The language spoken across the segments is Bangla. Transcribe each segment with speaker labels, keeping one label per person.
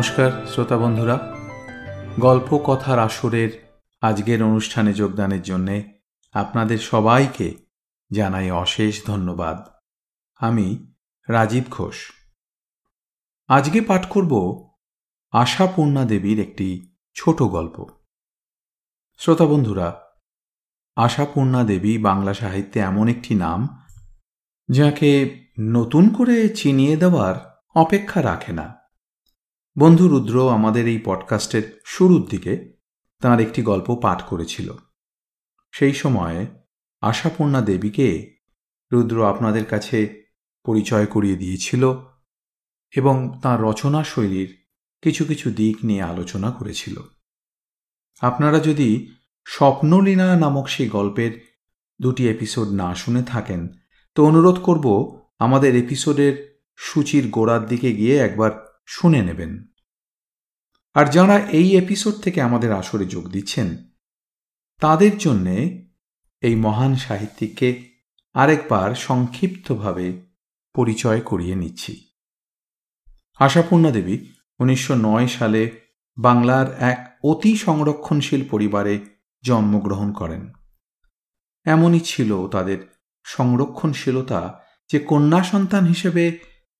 Speaker 1: নমস্কার, শ্রোতা বন্ধুরা। গল্প কথার আসরের আজকের অনুষ্ঠানে যোগদানের জন্যে আপনাদের সবাইকে জানাই অশেষ ধন্যবাদ। আমি রাজীব ঘোষ। আজকে পাঠ করব আশাপূর্ণা দেবীর একটি ছোট গল্প। শ্রোতা বন্ধুরা, আশাপূর্ণা দেবী বাংলা সাহিত্যে এমন একটি নাম যাকে নতুন করে চিনিয়ে দেওয়ার অপেক্ষা রাখে না। বন্ধু রুদ্র আমাদের এই পডকাস্টের শুরুর দিকে তার একটি গল্প পাঠ করেছিল। সেই সময়ে আশাপূর্ণা দেবীকে রুদ্র আপনাদের কাছে পরিচয় করিয়ে দিয়েছিল এবং তাঁর রচনা শৈলীর কিছু কিছু দিক নিয়ে আলোচনা করেছিল। আপনারা যদি স্বপ্নলীনা নামক সেই গল্পের দুটি এপিসোড না শুনে থাকেন, তো অনুরোধ করব আমাদের এপিসোডের সূচির গোড়ার দিকে গিয়ে একবার শুনে নেবেন। আর যারা এই এপিসোড থেকে আমাদের আসরে যোগ দিচ্ছেন, তাদের জন্যে এই মহান সাহিত্যিককে আরেকবার সংক্ষিপ্তভাবে পরিচয় করিয়ে নিচ্ছি। আশাপূর্ণা দেবী উনিশশো নয় সালে বাংলার এক অতি সংরক্ষণশীল পরিবারে জন্মগ্রহণ করেন। এমনই ছিল তাদের সংরক্ষণশীলতা যে কন্যা সন্তান হিসেবে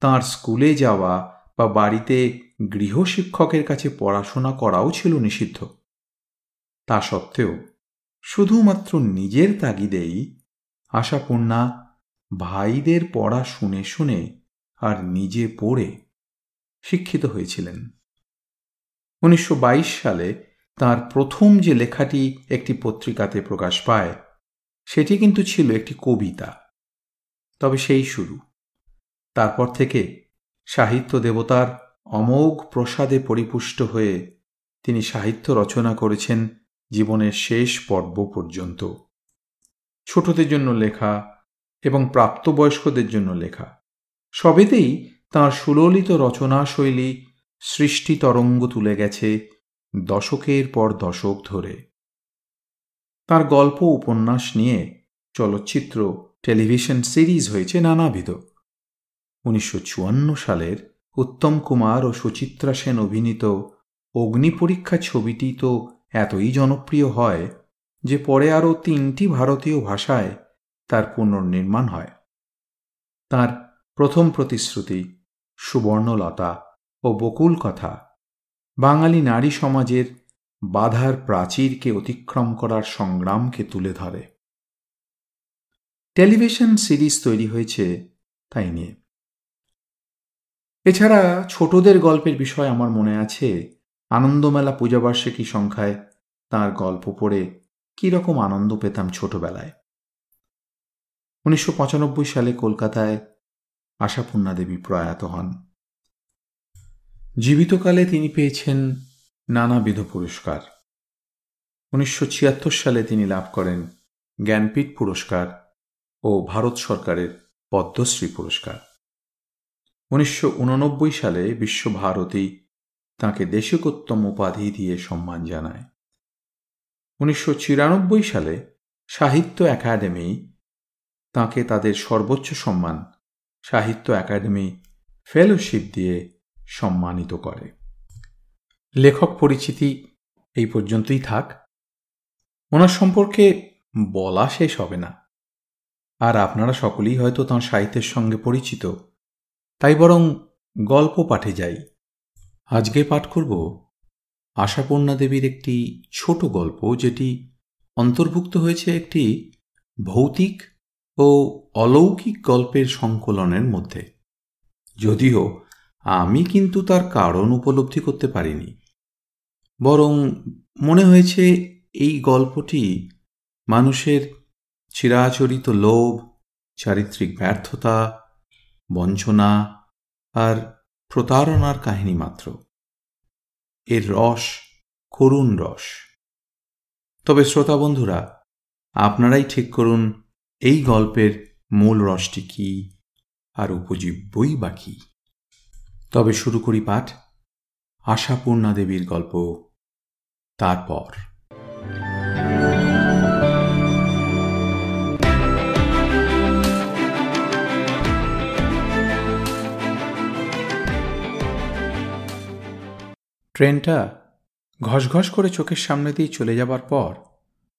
Speaker 1: তার স্কুলে যাওয়া বা বাড়িতে গৃহশিক্ষকের কাছে পড়াশোনা করাও ছিল নিষিদ্ধ। তা সত্ত্বেও শুধুমাত্র নিজের তাগিদেই আশাপূর্ণা ভাইদের পড়া শুনে শুনে আর নিজে পড়ে শিক্ষিত হয়েছিলেন। উনিশশো বাইশ সালে তার প্রথম যে লেখাটি একটি পত্রিকাতে প্রকাশ পায়, সেটি কিন্তু ছিল একটি কবিতা। তবে সেই শুরু। তারপর থেকে সাহিত্য দেবতার অমোঘ প্রসাদে পরিপুষ্ট হয়ে তিনি সাহিত্য রচনা করেছেন জীবনের শেষ পর্ব পর্যন্ত। ছোটদের জন্য লেখা এবং প্রাপ্তবয়স্কদের জন্য লেখা। সবেতেই তাঁর সুললিত রচনা শৈলী সৃষ্টি তরঙ্গ তুলে গেছে দশকের পর দশক ধরে। তার গল্প উপন্যাস নিয়ে চলচ্চিত্র, টেলিভিশন সিরিজ হয়েছে নানাবিধ। উনিশশো চুয়ান্ন সালের উত্তম কুমার ও সুচিত্রা সেন অভিনীত অগ্নিপরীক্ষা ছবিটি তো এতই জনপ্রিয় হয় যে পরে আরও তিনটি ভারতীয় ভাষায় তার পুনর্নির্মাণ হয়। তার প্রথম প্রতিশ্রুতি সুবর্ণলতা ও বকুল কথা। বাঙালি নারী সমাজের বাধার প্রাচীরকে অতিক্রম করার সংগ্রামকে তুলে ধরে। টেলিভিশন সিরিজ তৈরি হয়েছে তাই নিয়ে। এছাড়া ছোটদের গল্পের বিষয় আমার মনে আছে। আনন্দমেলা পূজাবার্ষিকী সংখ্যায় তার গল্প পড়ে কী রকম আনন্দ পেতাম ছোটবেলায়। উনিশশো পঁচানব্বই সালে কলকাতায় আশাপূর্ণা দেবী প্রয়াত হন। জীবিতকালে তিনি পেয়েছেন নানাবিধ পুরস্কার। উনিশশো ছিয়াত্তর সালে তিনি লাভ করেন জ্ঞানপীঠ পুরস্কার ও ভারত সরকারের পদ্মশ্রী পুরস্কার। উনিশশো উননব্বই সালে বিশ্বভারতী তাঁকে দেশিকোত্তম উপাধি দিয়ে সম্মান জানায়। উনিশশো সালে সাহিত্য একাডেমি তাঁকে তাদের সর্বোচ্চ সম্মান সাহিত্য একাডেমি ফেলোশিপ দিয়ে সম্মানিত করে। লেখক পরিচিতি এই পর্যন্তই থাক। ওনার সম্পর্কে বলা শেষ হবে না। আর আপনারা সকলেই হয়তো তাঁর সাহিত্যের সঙ্গে পরিচিত। তাই বরং গল্প পাঠে যাই। আজকে পাঠ করব আশাপূর্ণা দেবীর একটি ছোট গল্প, যেটি অন্তর্ভুক্ত হয়েছে একটি ভৌতিক ও অলৌকিক গল্পের সংকলনের মধ্যে। যদিও আমি কিন্তু তার কারণ উপলব্ধি করতে পারিনি, বরং মনে হয়েছে এই গল্পটি মানুষের চিরাচরিত লোভ, চারিত্রিক ব্যর্থতা বঞ্চনা আর প্রতারণার কাহিনী মাত্র। এর রস, করুণ রস। তবে শ্রোতা বন্ধুরা, আপনারাই ঠিক করুন, এই গল্পের মূল রসটি কি আর উপজীব্যই বা কি। তবে শুরু করি পাঠ আশাপূর্ণা দেবীর গল্প, তারপর। ট্রেনটা ঘসঘস করে চোখের সামনে দিয়ে চলে যাবার পর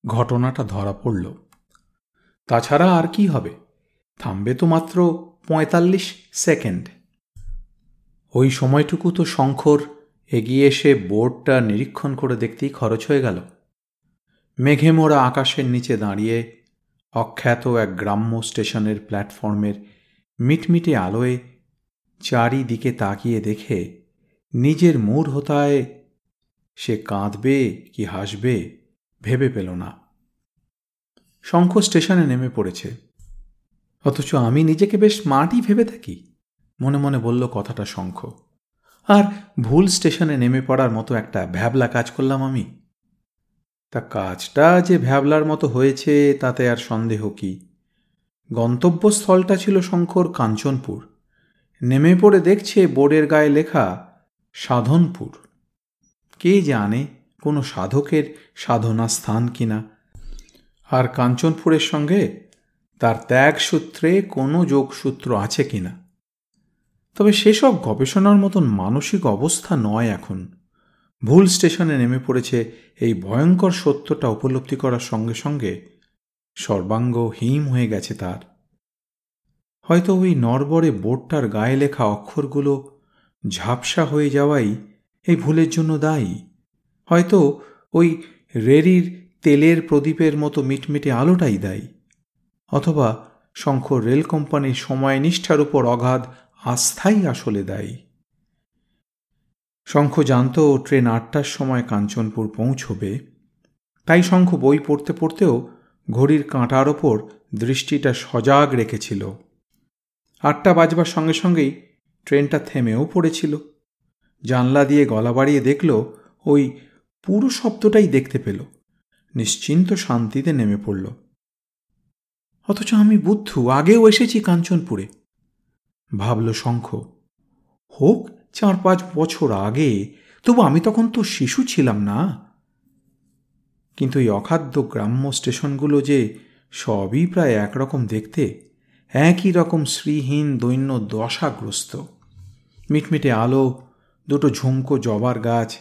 Speaker 1: ঘটনাটা ধরা পড়ল। তাছাড়া আর কি হবে? থামবে তো মাত্র পঁয়তাল্লিশ সেকেন্ড। ওই সময়টুকু তো শঙ্কর এগিয়ে এসে বোর্ডটা নিরীক্ষণ করে দেখতেই খরচ হয়ে গেল। মেঘে মোড়া আকাশের নিচে দাঁড়িয়ে অখ্যাত এক গ্রাম্য স্টেশনের প্ল্যাটফর্মের মিটমিটে আলোয় চারিদিকে তাকিয়ে দেখে নিজের মূর হতায় সে কাঁদবে কি হাসবে ভেবে পেল না। শঙ্খ স্টেশনে নেমে পড়েছে। অথচ আমি নিজেকে বেশ মাটি ভেবে থাকি, মনে মনে বলল কথাটা শঙ্খ। আর ভুল স্টেশনে নেমে পড়ার মতো একটা ভ্যাবলা কাজ করলাম আমি। তা কাজটা যে ভ্যাবলার মতো হয়েছে, তাতে আর সন্দেহ কি? গন্তব্যস্থলটা ছিল শঙ্কর কাঞ্চনপুর। নেমে পড়ে দেখছে বোর্ডের গায়ে লেখা সাধনপুর। কে জানে কোনো সাধকের সাধনা স্থান কিনা। আর কাঞ্চনপুরের সঙ্গে তার ত্যাগ সূত্রে কোনো যোগসূত্র আছে কিনা। তবে সেসব গবেষণার মতন মানসিক অবস্থা নয় এখন। ভুল স্টেশনে নেমে পড়েছে এই ভয়ঙ্কর সত্যটা উপলব্ধি করার সঙ্গে সঙ্গে সর্বাঙ্গ হিম হয়ে গেছে তার। হয়তো ওই নরবরে বোর্ডটার গায়ে লেখা অক্ষরগুলো ঝাপসা হয়ে যাওয়াই এই ভুলের জন্য দায়ী। হয়তো ওই রেরির তেলের প্রদীপের মতো মিটমিটে আলোটাই দায়ী। অথবা শঙ্কর রেল কোম্পানির সময় নিষ্ঠার উপর অগাধ আস্থাই আসলে দায়ী। শঙ্খ জানত ট্রেন আটটার সময় কাঞ্চনপুর পৌঁছবে। তাই শঙ্খ বই পড়তে পড়তেও ঘড়ির কাঁটার ওপর দৃষ্টিটা সজাগ রেখেছিল। আটটা বাজবার সঙ্গে সঙ্গেই ট্রেনটা থেমেও পড়েছিল। জানলা দিয়ে গলা বাড়িয়ে দেখল, ওই পুরো শব্দটাই দেখতে পেল। নিশ্চিন্ত শান্তিতে নেমে পড়ল। অথচ আমি বুদ্ধু, আগেও এসেছি কাঞ্চনপুরে। ভাবল শঙ্খ, হোক চার পাঁচ বছর আগে, তবু আমি তখন তো শিশু ছিলাম না। কিন্তু এই অখাদ্য গ্রাম্য স্টেশনগুলো যে সবই প্রায় একরকম দেখতে। একই রকম শ্রীহীন দৈন্য দশাগ্রস্ত। মিটমিটে আলো, দুটো ঝুমকো জবার গাছ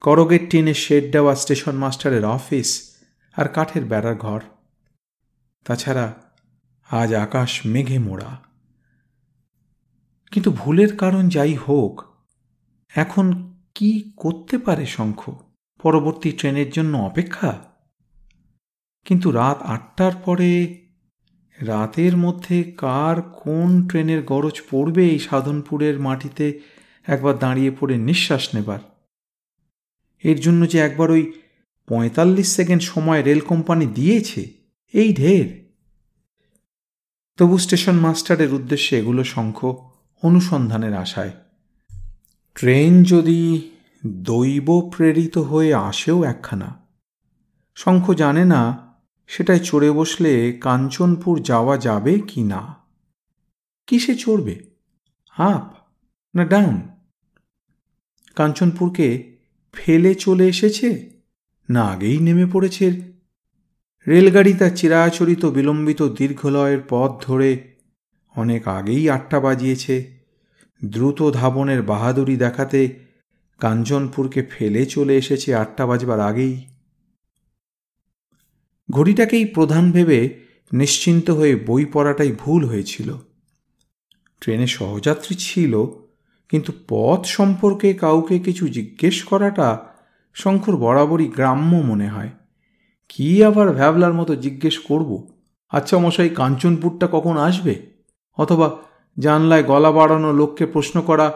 Speaker 1: করগের টিনের শেড দেওয়া স্টেশন মাস্টারের অফিস আর কাঠের বেড়ার ঘর। তাছাড়া আজ আকাশ মেঘে মোড়া। কিন্তু ভুলের কারণ যাই হোক, এখন কি করতে পারে শঙ্খ? পরবর্তী ট্রেনের জন্য অপেক্ষা? কিন্তু রাত আটটার পরে রাতের মধ্যে কার কোন ট্রেনের গরজ পড়বে এই সাধনপুরের মাটিতে? একবার দাঁড়িয়ে পড়ে নিঃশ্বাস নেবার। এর জন্য যে একবার ওই পঁয়তাল্লিশ সেকেন্ড সময় রেল কোম্পানি দিয়েছে, এই ঢের। তবু স্টেশন মাস্টারের উদ্দেশ্যে এগুলো শঙ্খ অনুসন্ধানের আশায়। ট্রেন যদি দৈব প্রেরিত হয়ে আসেও একখানা, শঙ্খ জানে না সেটায় চড়ে বসলে কাঞ্চনপুর যাওয়া যাবে কি না? কিসে চড়বে? আপ না ডাউন? কাঞ্চনপুরকে ফেলে চলে এসেছে? না আগেই নেমে পড়েছে রেলগাড়ি তার চিরাচরিত বিলম্বিত দীর্ঘলয়ের পথ ধরে অনেক আগেই আটটা বাজিয়েছে। দ্রুত ধাবনের বাহাদুরি দেখাতে কাঞ্চনপুরকে ফেলে চলে এসেছে আটটা বাজবার আগেই। ঘড়িটাকেই প্রধান ভেবে নিশ্চিন্ত হয়ে বই পড়াটাই ভুল হয়েছিল। ট্রেনে সহযাত্রী ছিল, কিন্তু পথ সম্পর্কে কাউকে কিছু জিজ্ঞেস করাটা শঙ্কর বরাবরই গ্রাম্য মনে হয়। কি আবার ভ্যাবলার মতো জিজ্ঞেস করব? আচ্ছা মশাই, কাঞ্চনপুরটা কখন আসবে? অথবা জানলায় গলা বাড়ানো লোককে প্রশ্ন করা,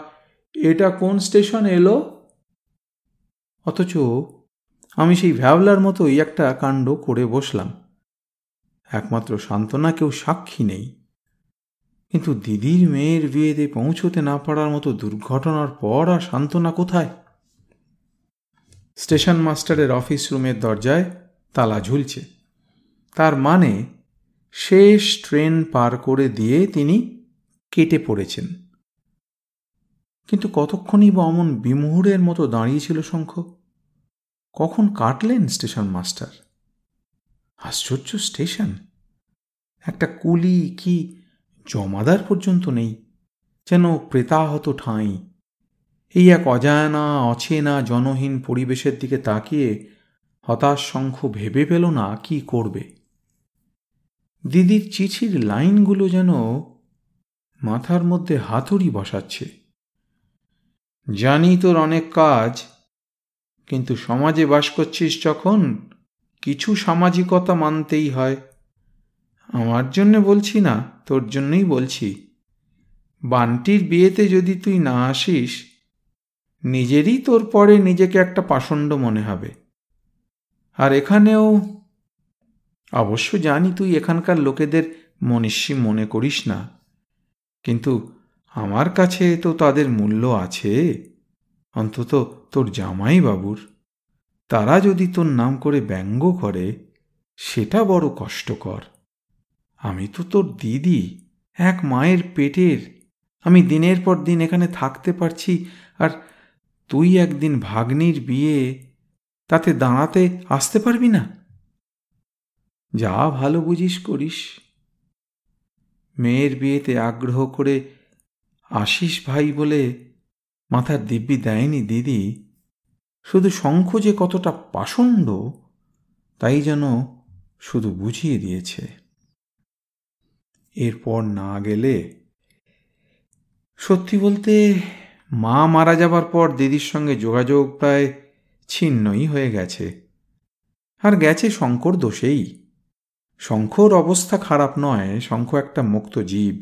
Speaker 1: এটা কোন স্টেশন এলো? অথচ আমি সেই ভ্যাবলার মতোই একটা কাণ্ড করে বসলাম। একমাত্র সান্ত্বনা, কেউ সাক্ষী নেই। কিন্তু দিদির মেয়ের বিয়েতে পৌঁছতে না পারার মতো দুর্ঘটনার পর আর সান্ত্বনা কোথায়? স্টেশন মাস্টারের অফিস রুমের দরজায় তালা ঝুলছে। তার মানে শেষ ট্রেন পার করে দিয়ে তিনি কেটে পড়েছেন। কিন্তু কতক্ষণই বা অমন বিমুহুরের মতো দাঁড়িয়েছিল শঙ্খ? কখন কাটলেন স্টেশন মাস্টার? আশ্চর্য স্টেশন। একটা কুলি কি জমাদার পর্যন্ত নেই, যেন প্রেতাহত ঠাঁই। এই এক অজানা, অচেনা, জনহীন পরিবেশের দিকে তাকিয়ে হতাশ শঙ্খ ভেবে পেল না কি করবে। দিদির চিঠির লাইনগুলো যেন মাথার মধ্যে হাতুড়ি বসাচ্ছে। জানি তোর অনেক কাজ কিন্তু সমাজে বাস করছিস যখন, কিছু সামাজিকতা মানতেই হয়। আমার জন্য বলছি না, তোর জন্যই বলছি। বান্টির বিয়েতে যদি তুই না আসিস, নিজেরই তোর পরে নিজেকে একটা পাষণ্ড মনে হবে। আর এখানেও, অবশ্য জানি তুই এখানকার লোকেদের মনীষী মনে করিস না। কিন্তু আমার কাছে তো তাদের মূল্য আছে। অন্তত তোর জামাই বাবুর। তারা যদি তোর নাম করে ব্যঙ্গ করে, সেটা বড় কষ্টকর। আমি তো তোর দিদি, এক মায়ের পেটের। আমি দিনের পর দিন এখানে থাকতে পারছি, আর তুই একদিন ভাগ্নির বিয়ে, তাতে দাঁড়াতে আসতে পারবি না? যা ভালো বুঝিস করিস। মেয়ের বিয়েতে আগ্রহ করে আসিস ভাই বলে মাথার দিব্যি দেয়নি দিদি। শুধু শঙ্খ যে কতটা পাষণ্ড, তাই যেন শুধু বুঝিয়ে দিয়েছে। এরপর না গেলে সত্যি বলতে মা মারা যাবার পর দিদির সঙ্গে যোগাযোগ প্রায় ছিন্নই হয়ে গেছে। আর গেছে শঙ্কর দোষেই। শঙ্খর অবস্থা খারাপ নয়, শঙ্খ একটা মুক্ত জীব।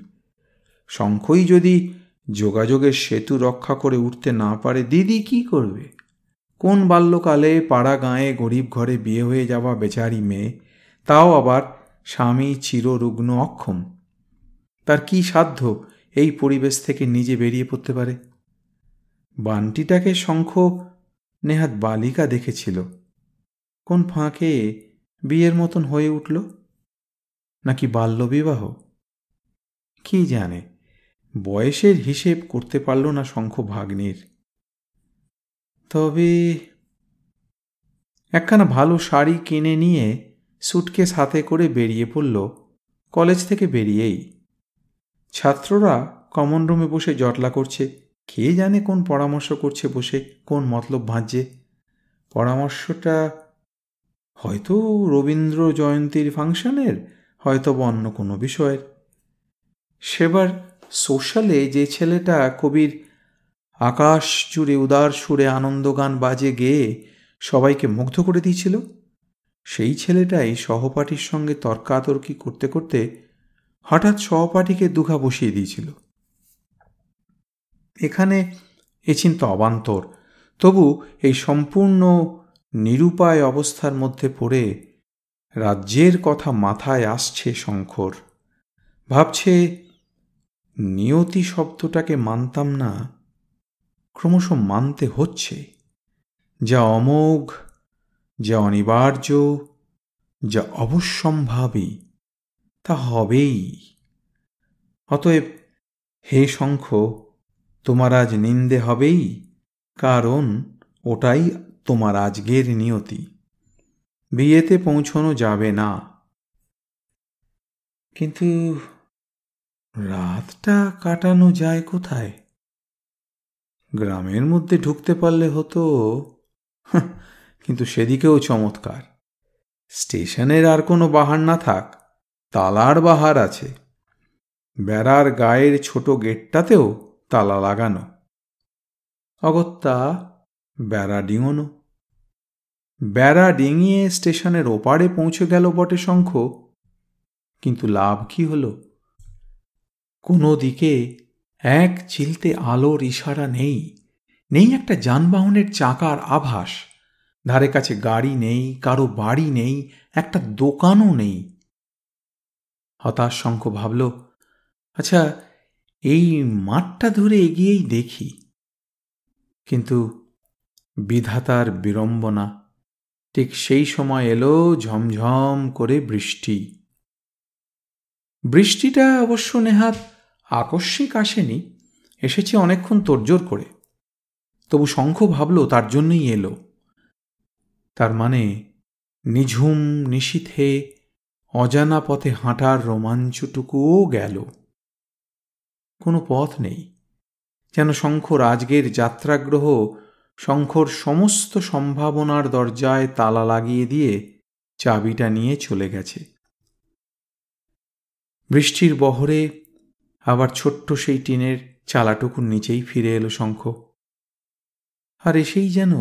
Speaker 1: শঙ্খই যদি যোগাযোগের সেতু রক্ষা করে উঠতে না পারে, দিদি কি করবে? কোন বাল্যকালে পাড়া গাঁয়ে গরিব ঘরে বিয়ে হয়ে যাওয়া বেচারি মেয়ে, তাও আবার স্বামী চিররুগ্ন অক্ষম। তার কি সাধ্য এই পরিবেশ থেকে নিজে বেরিয়ে পড়তে পারে? বানটিটাকে শঙ্খ নেহাত বালিকা দেখেছিল। কোন ফাঁকে বিয়ের মতন হয়ে উঠল? নাকি বাল্যবিবাহ? কি জানে? বয়সের হিসেব করতে পারল না শঙ্খ ভাগ্নির তবে একখানা ভালো শাড়ি কিনে নিয়ে সুটকেস হাতে করে বেরিয়ে পড়ল কলেজ থেকে বেরিয়েই। ছাত্ররা কমন রুমে বসে জটলা করছে, কে জানে কোন পরামর্শ করছে বসে, কোন মতলব ভাঁজছে। পরামর্শটা হয়তো রবীন্দ্র জয়ন্তীর ফাংশনের, হয়তো বা অন্য কোনো বিষয়ের। সেবার সোশ্যালে যে ছেলেটা কবির আকাশ জুড়ে উদার সুরে আনন্দগান বাজে গেয়ে সবাইকে মুগ্ধ করে দিয়েছিল, সেই ছেলেটাই সহপাঠীর সঙ্গে তর্কাতর্কি করতে করতে হঠাৎ সহপাঠীকে দুঘা বসিয়ে দিয়েছিল। এখানে এ চিন্তা অবান্তর, তবু এই সম্পূর্ণ নিরুপায় অবস্থার মধ্যে পড়ে রাজ্যের কথা মাথায় আসছে শঙ্কর ভাবছে নিয়তি শব্দটাকে মানতাম না, ক্রমশ মানতে হচ্ছে। যা অমোঘ, যা অনিবার্য, যা অবশ্যম্ভাবী, তা হবেই। অতএব, হে শঙ্খ, তোমার আজ নিন্দে হবেই, কারণ ওটাই তোমার আজকের নিয়তি। বিয়েতে পৌঁছনো যাবে না। কিন্তু রাতটা কাটানো যায় কোথায়? গ্রামের মধ্যে ঢুকতে পারলে হতো। কিন্তু সেদিকেও চমৎকার। স্টেশনের আর কোনো বাহার না থাক, তালার বাহার আছে। বেড়ার গায়ের ছোট গেটটাতেও তালা লাগানো। অগত্যা, বেড়া ডিঙোনো। বেড়া ডিঙিয়ে স্টেশনের ওপারে পৌঁছে গেল বটে শঙ্খ। কিন্তু লাভ কি হল? কোনো দিকে এক চিলতে আলোর ইশারা নেই নেই একটা যানবাহনের চাকার আভাস। ধারে কাছে গাড়ি নেই, কারও বাড়ি নেই, একটা দোকানও নেই। হতাশ শঙ্খ ভাবল আচ্ছা এই মাঠটা ধরে এগিয়েই দেখি। কিন্তু বিধাতার বিড়ম্বনা, ঠিক সেই সময় এলো ঝমঝম করে বৃষ্টি। বৃষ্টিটা অবশ্য নেহাত আকস্মিক আসেনি, এসেছে অনেকক্ষণ তোড়জোড় করে। তবু শঙ্খ ভাবল তার জন্যই এলো। তার মানে নিঝুম নিশীথে অজানা পথে হাঁটার রোমাঞ্চটুকুও গেল। কোনো পথ নেই। যেন শঙ্খ রাজগের যাত্রাগ্রহ শঙ্খর সমস্ত সম্ভাবনার দরজায় তালা লাগিয়ে দিয়ে চাবিটা নিয়ে চলে গেছে। বৃষ্টির বহরে আবার ছোট্ট সেই টিনের চালাটুকুর নিচেই ফিরে এলো শঙ্খ। আর এসেই যেন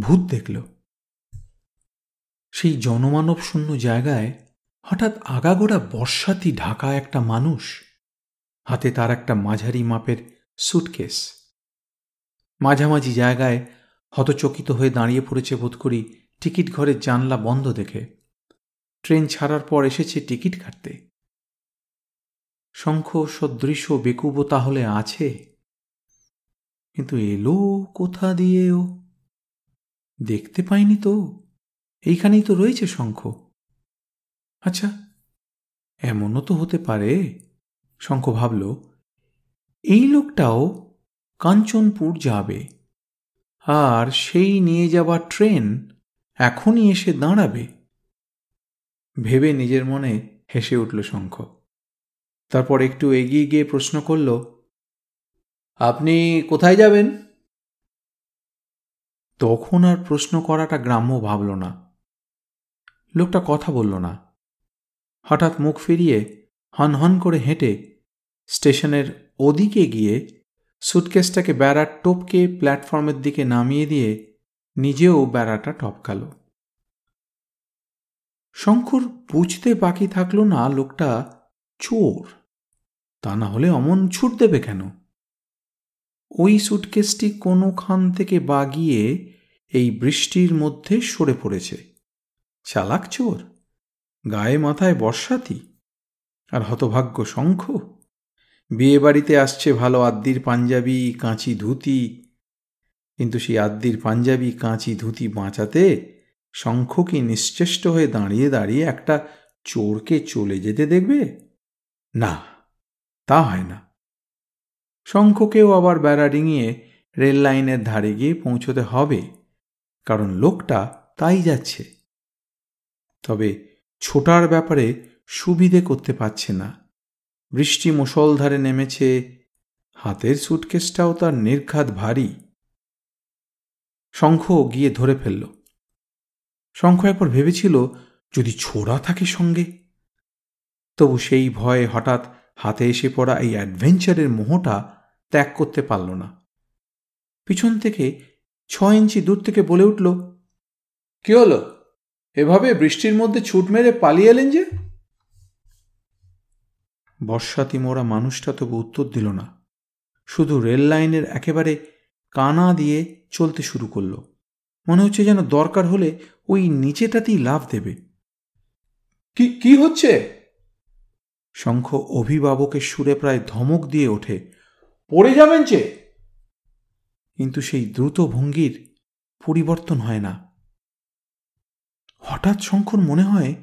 Speaker 1: ভূত দেখল। সেই জনমানব শূন্য জায়গায় হঠাৎ আগাগোড়া বর্ষাতি ঢাকা একটা মানুষ, হাতে তার একটা মাঝারি মাপের সুটকেস। মাঝামাঝি জায়গায় হতচকিত হয়ে দাঁড়িয়ে পড়েছে বোধ করি টিকিট ঘরের জানলা বন্ধ দেখে। ট্রেন ছাড়ার পর এসেছে টিকিট কাটতে। শঙ্খ সদৃশ বেকুব তাহলে আছে? কিন্তু এলো কোথা দিয়ে ও দেখতে পাইনি তো, এইখানেই তো রয়েছে শঙ্খ। আচ্ছা এমনও তো হতে পারে, শঙ্খ ভাবল। এই লোকটাও কাঞ্চনপুর যাবে। আর সেই নিয়ে যাবার ট্রেন এখনই এসে দাঁড়াবে। ভেবে নিজের মনে হেসে উঠল শঙ্খ। তারপর একটু এগিয়ে গিয়ে প্রশ্ন করল, আপনি কোথায় যাবেন? তখন আর প্রশ্ন করাটা গ্রাম্য ভাবল না। লোকটা কথা বলল না। হঠাৎ মুখ ফিরিয়ে হন হন করে হেঁটে স্টেশনের ওদিকে গিয়ে সুটকেসটাকে বেড়ার টপকে প্ল্যাটফর্মের দিকে নামিয়ে দিয়ে নিজেও বেড়াটা টপকাল। শঙ্কর বুঝতে বাকি থাকল না লোকটা চোর। তা না হলে অমন ছুট দেবে কেন? ওই সুটকেসটি কোনোখান থেকে বাগিয়ে এই বৃষ্টির মধ্যে সরে পড়েছে। চালাক চোর, গায়ে মাথায় বর্ষাতি আর হতভাগ্য শঙ্খ। বিয়ে বাড়িতে আসছে ভালো আদ্দির পাঞ্জাবি, কাঁচি ধুতি। কিন্তু সেই আদ্দির পাঞ্জাবি, কাঁচি ধুতি বাঁচাতে শঙ্খ কি নিশ্চেষ্ট হয়ে দাঁড়িয়ে দাঁড়িয়ে একটা চোরকে চলে যেতে দেখবে? না। তা হয় না। শঙ্খকেও আবার বেড়া ডিঙিয়ে রেল লাইনের ধারে গিয়ে পৌঁছতে হবে, কারণ লোকটা তাই যাচ্ছে। তবে ছোটার ব্যাপারে সুবিধে করতে পারছে না। বৃষ্টি মুসলধারে নেমেছে, হাতের সুটকেসটাও তার নির্ঘাত ভারী। শঙ্খ গিয়ে ধরে ফেলল। শঙ্খ একবার ভেবেছিল, যদি ছোড়া থাকে সঙ্গে, তবু সেই ভয়ে হঠাৎ হাতে এসে পড়া এই অ্যাডভেঞ্চারের মোহটা ত্যাগ করতে পারল না। পিছন থেকে ছ ইঞ্চি দূর থেকে বলে উঠল, কি হলো? এভাবে বৃষ্টির মধ্যে ছুট মেরে পালিয়ে এলেন যে? বর্ষাতি মোড়া মানুষটা তবু উত্তর দিল না। শুধু রেল লাইনের একেবারে কানা দিয়ে চলতে শুরু করল। মনে হচ্ছে যেন দরকার হলে ওই নিচেটাতেই লাভ দেবে। কি কি হচ্ছে? শঙ্খ অভিভাবকের সুরে প্রায় ধমক দিয়ে ওঠে পড়ে যাবেন যে। কিন্তু সেই দ্রুত ভঙ্গির পরিবর্তন হয় না। হঠাৎ শঙ্কর মনে হয়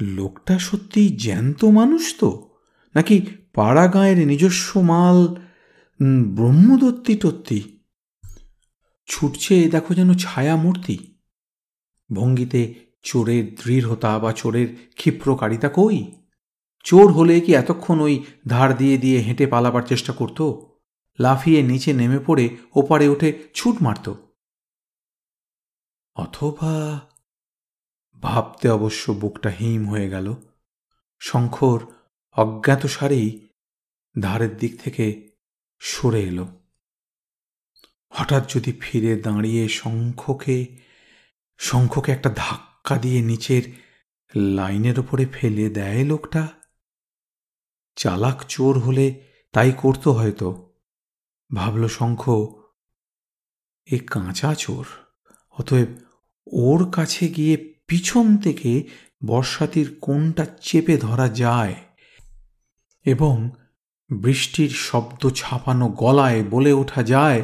Speaker 1: লোকটা সত্যিই জ্যান্ত মানুষ তো? নাকি পাড়া গাঁয়ের নিজস্ব মাল ব্রহ্মদত্তি টত্তি? ছুটছে দেখো যেন ছায়া মূর্তি ভঙ্গিতে চোরের দৃঢ়তা বা চোরের ক্ষিপ্রকারিতা কই? চোর হলে কি এতক্ষণ ওই ধার দিয়ে দিয়ে হেঁটে পালাবার চেষ্টা করত? লাফিয়ে নিচে নেমে পড়ে ওপারে উঠে ছুট মারত। অথবা ভাবতে অবশ্য বুকটা হিম হয়ে গেল। শঙ্খর অজ্ঞাত সারেই ধারের দিক থেকে সরে এলো। হঠাৎ যদি ফিরে দাঁড়িয়ে শঙ্খকে শঙ্খকে একটা ধাক্কা দিয়ে নিচের লাইনের ওপরে ফেলে দেয় লোকটা চালাক চোর হলে তাই করতো হয়তো। ভাবল শঙ্খ, এ কাঁচা চোর। অতএব ওর কাছে গিয়ে পিছন থেকে বর্ষাতির কোনটা চেপে ধরা যায় এবং বৃষ্টির শব্দ ছাপানো গলায় বলে ওঠা যায়।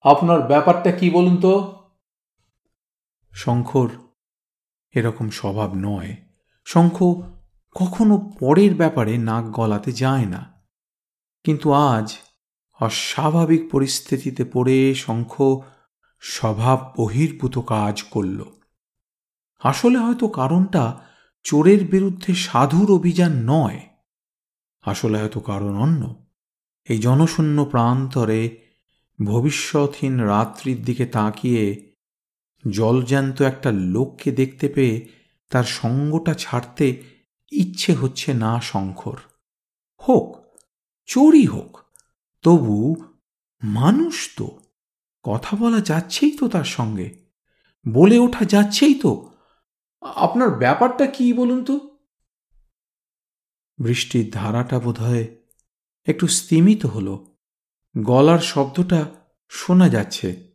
Speaker 1: আপনার ব্যাপারটা কি বলুন তো? শঙ্কর এরকম স্বভাব নয়। শঙ্খ কখনো পরের ব্যাপারে নাক গলাতে যায় না। কিন্তু আজ অস্বাভাবিক পরিস্থিতিতে পড়ে শঙ্খ স্বভাব বহির্ভূত কাজ করল। আসলে হয়তো কারণটা চোরের বিরুদ্ধে সাধুর অভিযান নয়। আসলে হয়তো কারণ অন্য। এই জনশূন্য প্রান্তরে ভবিষ্যৎহীন রাত্রির দিকে তাকিয়ে জলজ্যান্ত একটা লোককে দেখতে পেয়ে তার সঙ্গটা ছাড়তে ইচ্ছে হচ্ছে না শঙ্কর হোক, চোরই হোক, তবু মানুষ তো, কথা বলা যাচ্ছেই তো তার সঙ্গে, বলে ওঠা যাচ্ছেই তো। আপনার ব্যাপারটা কি বলুন তো? বৃষ্টির ধারাটা বোধহয় একটু স্তিমিত হল, গলার শব্দটা শোনা যাচ্ছে।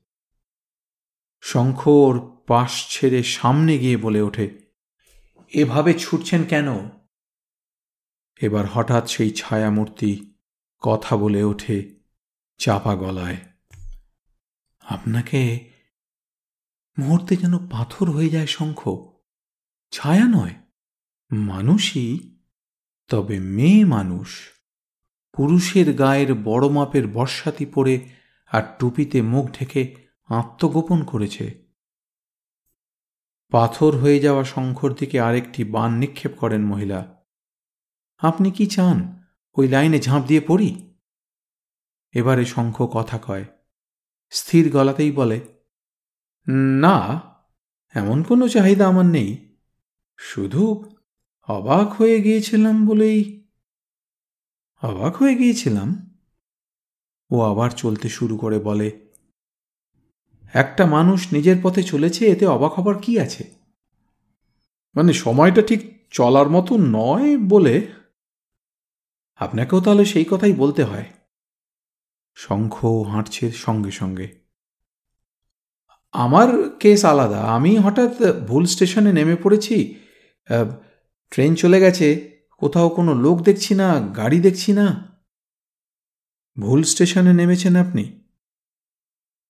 Speaker 1: শঙ্খর পাশ ছেড়ে সামনে গিয়ে বলে ওঠে এভাবে ছুটছেন কেন? এবার হঠাৎ সেই ছায়ামূর্তি কথা বলে ওঠে চাপা গলায়। আপনাকে মুহূর্তে যেন পাথর হয়ে যায় শঙ্খ। ছায়া নয়, মানুষই, তবে মেয়ে মানুষ। পুরুষের গায়ের বড় মাপের বর্ষাতি পরে আর টুপিতে মুখ ঢেকে আত্মগোপন করেছে। পাথর হয়ে যাওয়া শঙ্খর দিকে আরেকটি বান নিক্ষেপ করেন মহিলা। আপনি কি চান ওই লাইনে ঝাঁপ দিয়ে পড়ি? এবারে শঙ্খ কথা কয়। স্থির গলাতেই বলে, না, এমন কোনো চাহিদা আমার নেই। শুধু অবাক হয়ে গিয়েছিলাম বলেই অবাক হয়ে গিয়েছিলাম? ও আবার চলতে শুরু করে বলে একটা মানুষ নিজের পথে চলেছে, এতে অবাক হবার কি আছে? মানে সময়টা ঠিক চলার মতো নয় বলে আপনাকেও তাহলে সেই কথাই বলতে হয়। শঙ্খ হাঁটছে সঙ্গে সঙ্গে। আমার কেস আলাদা। আমি হঠাৎ ভুল স্টেশনে নেমে পড়েছি। ট্রেন চলে গেছে। কোথাও কোনো লোক দেখছি না, গাড়ি দেখছি না। ভুল স্টেশনে নেমেছেন আপনি?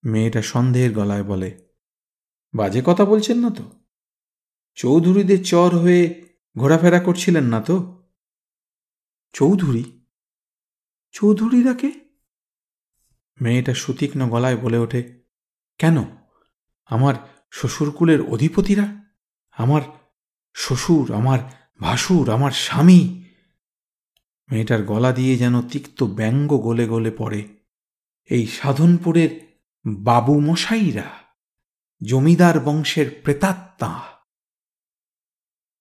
Speaker 1: মেয়েটা সন্দেহের গলায় বলে, বাজে কথা বলছেন না তো? চৌধুরীদের চর হয়ে ঘোরাফেরা করছিলেন না তো? চৌধুরী? চৌধুরীরা কে? মেয়েটা সুতীক্ষ্ণ গলায় বলে ওঠে, কেন? আমার শ্বশুরকুলের অধিপতিরা? আমার শ্বশুর, আমার ভাসুর, আমার স্বামী? মেয়েটার গলা দিয়ে যেন তিক্ত ব্যঙ্গ গলে গলে পড়ে। এই সাধনপুরের বাবু মশাইরা জমিদার বংশের প্রেতাত্মা।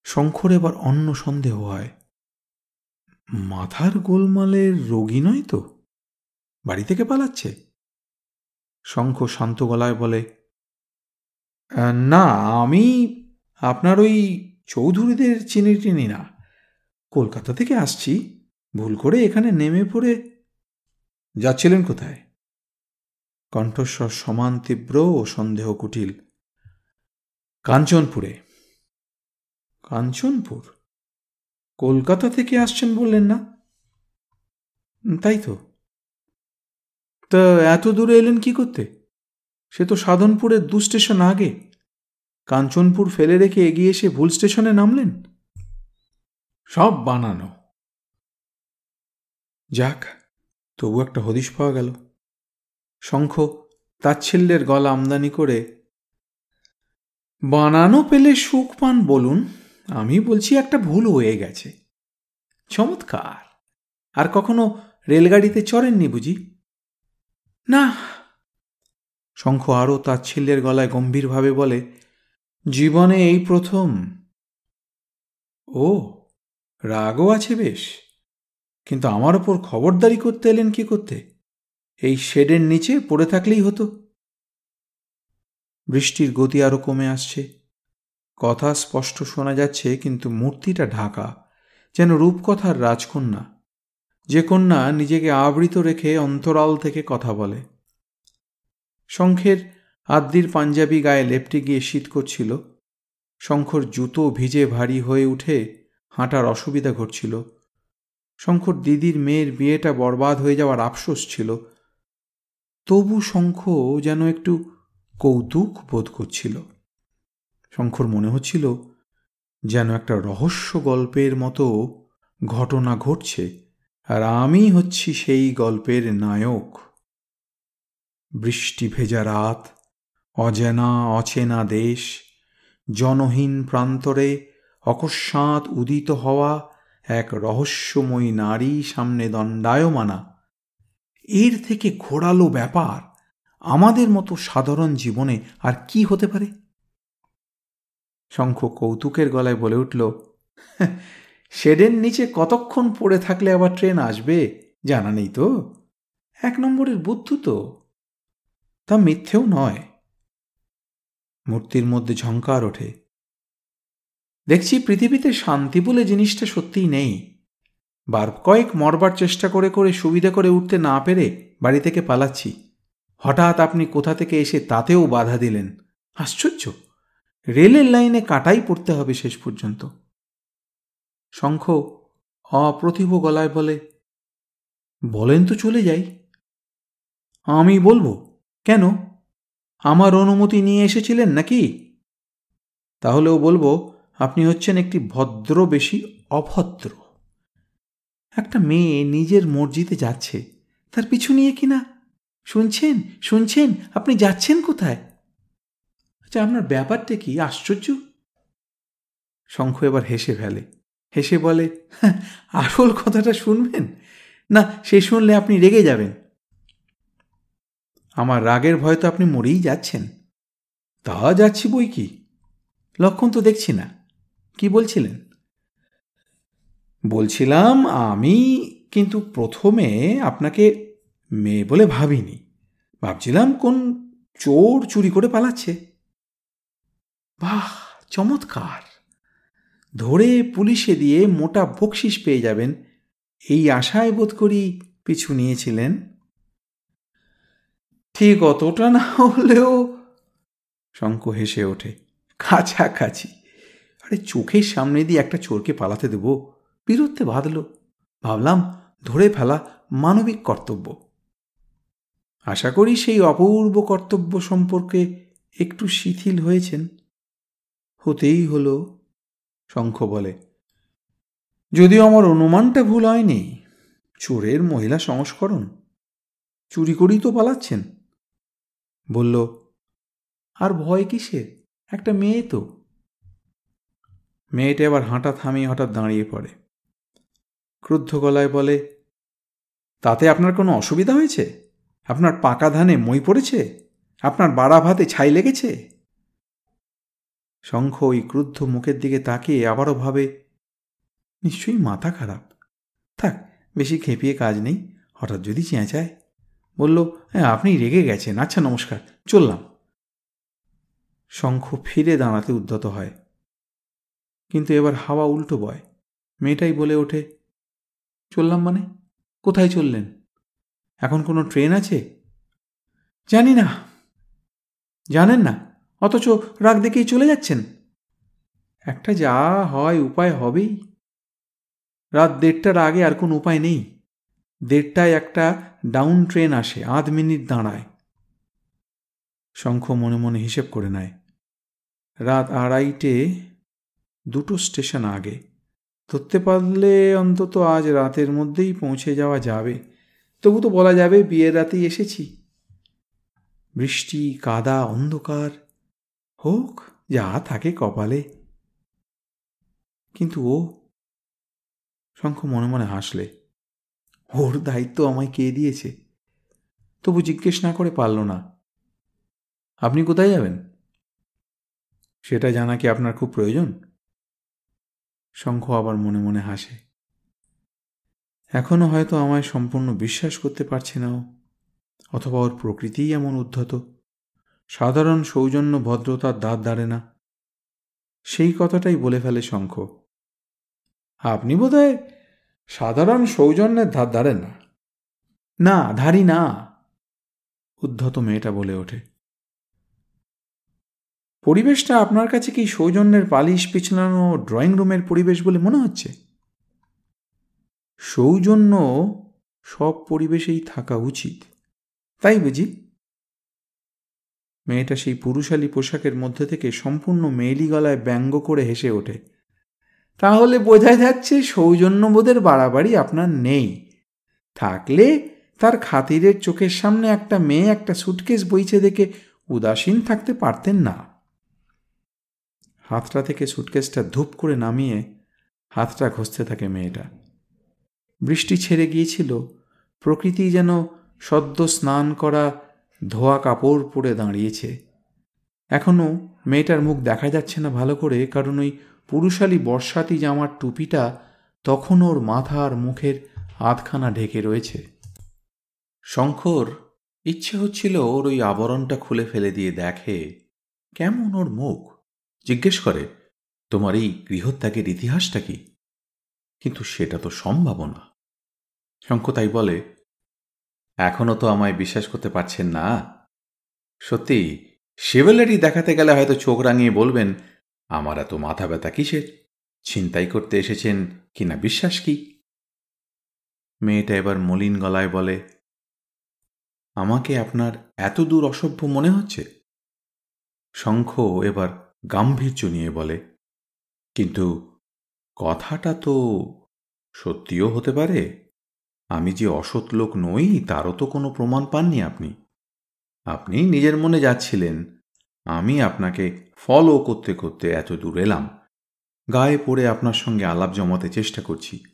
Speaker 1: শঙ্কর এবার অন্য সন্দেহ হয়। মাথার গোলমালের রোগী নয় তো? বাড়ি থেকে পালাচ্ছে? শঙ্খ শান্ত গলায় বলে না, আমি আপনার ওই চৌধুরীদের চিনি টিনি না। কলকাতা থেকে আসছি। ভুল করে এখানে নেমে পড়ে যাচ্ছিলেন কোথায়? কণ্ঠস্বর সমান তীব্র ও সন্দেহ কুটিল। কাঞ্চনপুরে। কাঞ্চনপুর? কলকাতা থেকে আসছেন বললেন না? তাই তো। তা এত দূরে এলেন কি করতে? সে তো সাধনপুরের দু স্টেশন আগে। কাঞ্চনপুর ফেলে রেখে এগিয়ে এসে ভুল স্টেশনে নামলেন? সব বানানো। যাক, তবু একটা হদিশ পাওয়া গেল। শঙ্খ, তাচ্ছিল্যের গলা আমদানি করে, বানানো পেলে সুখ পান বলুন, আমি বলছি একটা ভুল হয়ে গেছে। চমৎকার। আর কখনো রেলগাড়িতে চড়েননি বুঝি? না। শঙ্খ আরও তাচ্ছিল্যের গলায় গম্ভীরভাবে বলে, জীবনে এই প্রথম। ও, রাগও আছে বেশ। কিন্তু আমার ওপর খবরদারি করতে এলেন কি করতে? এই শেডের নিচে পড়ে থাকলেই হতো। বৃষ্টির গতি আরও কমে আসছে। কথা স্পষ্ট শোনা যাচ্ছে, কিন্তু মূর্তিটা ঢাকা, যেন রূপকথার রাজকন্যা। যে কন্যা নিজেকে আবৃত রেখে অন্তরাল থেকে কথা বলে। শঙ্খের আদ্দির পাঞ্জাবি গায়ে লেপটে গিয়ে শীত করছিল। শঙ্খর জুতো ভিজে ভারী হয়ে উঠে হাঁটার অসুবিধা ঘটছিল। শঙ্কর দিদির মেয়ের বিয়েটা বরবাদ হয়ে যাওয়ার আফসোস ছিল। তবু শঙ্খ যেন একটু কৌতুক বোধ করছিল। শঙ্খর মনে হচ্ছিল যেন একটা রহস্য গল্পের মতো ঘটনা ঘটছে আর আমি হচ্ছি সেই গল্পের নায়ক। বৃষ্টি ভেজা রাত, অজেনা অচেনা দেশ, জনহীন প্রান্তরে অকস্মাৎ উদিত হওয়া এক রহস্যময়ী নারী সামনে দণ্ডায়মানা এর থেকে ঘোরালো ব্যাপার আমাদের মতো সাধারণ জীবনে আর কি হতে পারে? শঙ্খ কৌতুকের গলায় বলে উঠল শেডের নিচে কতক্ষণ পড়ে থাকলে আবার ট্রেন আসবে? জানা নেই তো। এক নম্বরের বুদ্ধু তো। তা মিথ্যেও নয়। মূর্তির মধ্যে ঝঙ্কার ওঠে। দেখছি পৃথিবীতে শান্তি বলে জিনিসটা সত্যিই নেই। বার কয়েক মরবার চেষ্টা করে করে সুবিধা করে উঠতে না পেরে বাড়ি থেকে পালাচ্ছি। হঠাৎ আপনি কোথা থেকে এসে তাতেও বাধা দিলেন। আশ্চর্য! রেলের লাইনে কাটাই পড়তে হবে শেষ পর্যন্ত। শঙ্খ অপ্রতিভ গলায় বলে, বলেন তো চলে যাই। আমি বলব, কেন? আমার অনুমতি নিয়ে এসেছিলেন নাকি? তাহলেও বলব, আপনি হচ্ছেন একটি ভদ্র বেশি অভদ্র। একটা মেয়ে নিজের মর্জিতে যাচ্ছে। তার পিছু নিয়ে কিনা শুনছেন শুনছেন আপনি যাচ্ছেন কোথায়? আচ্ছা আপনার ব্যাপারটা কি? আশ্চর্য। শঙ্খ এবার হেসে ফেলে। হেসে বলে হ্যাঁ, আসল কথাটা শুনবেন? না সে শুনলে আপনি রেগে যাবেন। আমার রাগের ভয় তো আপনি মরেই যাচ্ছেন। তা যাচ্ছি বই কি? লক্ষণ তো দেখছি না। কি বলছিলেন? বলছিলাম, আমি কিন্তু প্রথমে আপনাকে মেয়ে বলে ভাবিনি। ভাবছিলাম কোন চোর চুরি করে পালাচ্ছে। বাহ, চমৎকার! ধরে পুলিশে দিয়ে মোটা বকশিস পেয়ে যাবেন, এই আশায় বোধ করি পিছু নিয়েছিলেন। ঠিক অতটা না হলেও শঙ্খ হেসে ওঠে। কাছাকাছি। আরে চোখের সামনে দিয়ে একটা চোরকে পালাতে দেব? বিরুদ্ধে বাঁধল। ভাবলাম, ধরে ফেলা মানবিক কর্তব্য। আশা করি সেই অপূর্ব কর্তব্য সম্পর্কে একটু শিথিল হয়েছেন। হতেই হলো, শঙ্খ বলে। যদিও আমার অনুমানটা ভুল হয়নি, চোরের মহিলা সংস্করণ। চুরি করেই তো পালাচ্ছেন। বলল, আর ভয় কিসের? একটা মেয়ে তো। মেয়েটা এবার হাঁটা থামিয়ে হঠাৎ দাঁড়িয়ে পড়ে। ক্রুদ্ধ গলায় বলে, তাতে আপনার কোনো অসুবিধা হয়েছে? আপনার পাকা ধানে মই পড়েছে? আপনার বাড়া ভাতে ছাই লেগেছে? শঙ্খ ওই ক্রুদ্ধ মুখের দিকে তাকিয়ে আবারও ভাবে, নিশ্চয়ই মাথা খারাপ। থাক, বেশি খেপিয়ে কাজ নেই, হঠাৎ যদি চেঁচায়? বলল হ্যাঁ আপনি রেগে গেছেন আচ্ছা নমস্কার, চললাম। শঙ্খ ফিরে দাঁড়াতে উদ্যত হয়। কিন্তু এবার হাওয়া উল্টো বয়। মেয়েটাই বলে ওঠে চললাম মানে? কোথায় চললেন? এখন কোনো ট্রেন আছে? জানি না। জানেন না, অথচ রাগ দেখেই চলে যাচ্ছেন। একটা যা হয় উপায় হবেই। রাত দেড়টার আগে আর কোনো উপায় নেই। দেড়টায় একটা ডাউন ট্রেন আসে, আধ মিনিট দাঁড়ায়। শঙ্খ মনে মনে হিসেব করে নেয়। রাত আড়াইটে দুটো স্টেশন আগে। ধরতে পারলে অন্তত আজ রাতের মধ্যেই পৌঁছে যাওয়া যাবে। তবু তো বলা যাবে বিয়ের রাতেই এসেছি। বৃষ্টি, কাদা, অন্ধকার, হোক, যা থাকে কপালে। কিন্তু ও, শঙ্খ মনে মনে হাসলে। ওর দায়িত্ব আমায় কে দিয়েছে? তবু জিজ্ঞেস না করে পারল না। আপনি কোথায় যাবেন? সেটা জানা কি আপনার খুব প্রয়োজন? শঙ্খ আবার মনে মনে হাসে। এখনও হয়তো আমায় সম্পূর্ণ বিশ্বাস করতে পারছে না ও, অথবা ওর প্রকৃতিই এমন উদ্ধত। সাধারণ সৌজন্য ভদ্রতার দাঁত দাঁড়ে না। সেই কথাটাই বলে ফেলে শঙ্খ। আপনি বোধহয় সাধারণ সৌজন্যের ধার ধারেন না? না, ধারি না। উদ্ধত মেয়েটা বলে ওঠে। পরিবেশটা আপনার কাছে কি সৌজন্যের পালিশ পিছলানো ড্রয়িং রুমের পরিবেশ বলে মনে হচ্ছে? সৌজন্য সব পরিবেশেই থাকা উচিত। তাই বুঝি মেয়েটা সেই পুরুষালী পোশাকের মধ্যে থেকে সম্পূর্ণ মেয়েলি গলায় ব্যঙ্গ করে হেসে ওঠে। তাহলে বোঝা যাচ্ছে সৌজন্যবোধের বাড়াবাড়ি আপনার নেই। থাকলে তার খাতিরের চোখের সামনে একটা মেয়ে একটা সুটকেস বইছে দেখে উদাসীন থাকতে পারতেন না। হাতটা থেকে সুটকেসটা ধূপ করে নামিয়ে হাতটা ঘষতে থাকে মেয়েটা। বৃষ্টি ছেড়ে গিয়েছিল প্রকৃতি যেন সদ্য স্নান করা ধোয়া কাপড় পরে দাঁড়িয়েছে। এখনও মেয়েটার মুখ দেখা যাচ্ছে না ভালো করে, কারণ ওই পুরুষালী বর্ষাতি জামার টুপিটা তখন ওর মাথা আর মুখের আধখানা ঢেকে রয়েছে। শঙ্কর, ইচ্ছে হচ্ছিল ওর ওই আবরণটা খুলে ফেলে দিয়ে দেখে কেমন ওর মুখ। জিজ্ঞেস করে, তোমার এই গৃহত্যাগের ইতিহাসটা কি? কিন্তু সেটা তো সম্ভব না। শঙ্খ তাই বলে এখনও তো আমায় বিশ্বাস করতে পারছেন না। সত্যি শিভেলারি দেখাতে গেলে হয়তো চোখ রাঙিয়ে বলবেন, আমার এত মাথা ব্যথা কিসের? ছিনতাই করতে এসেছেন কিনা বিশ্বাস কি মেয়েটা এবার মলিন গলায় বলে, আমাকে আপনার এত দূর অসভ্য মনে হচ্ছে? শঙ্খ এবার গাম্ভীর্য নিয়ে বলে, কিন্তু কথাটা তো সত্যিও হতে পারে। আমি যে অসৎ লোক নই, তারও তো কোনো প্রমাণ পাননি আপনি। আপনি নিজের মনে যাচ্ছিলেন, আমি আপনাকে ফলো করতে করতে এত দূর এলাম। গায়ে পড়ে আপনার সঙ্গে আলাপ জমাতে চেষ্টা করছি।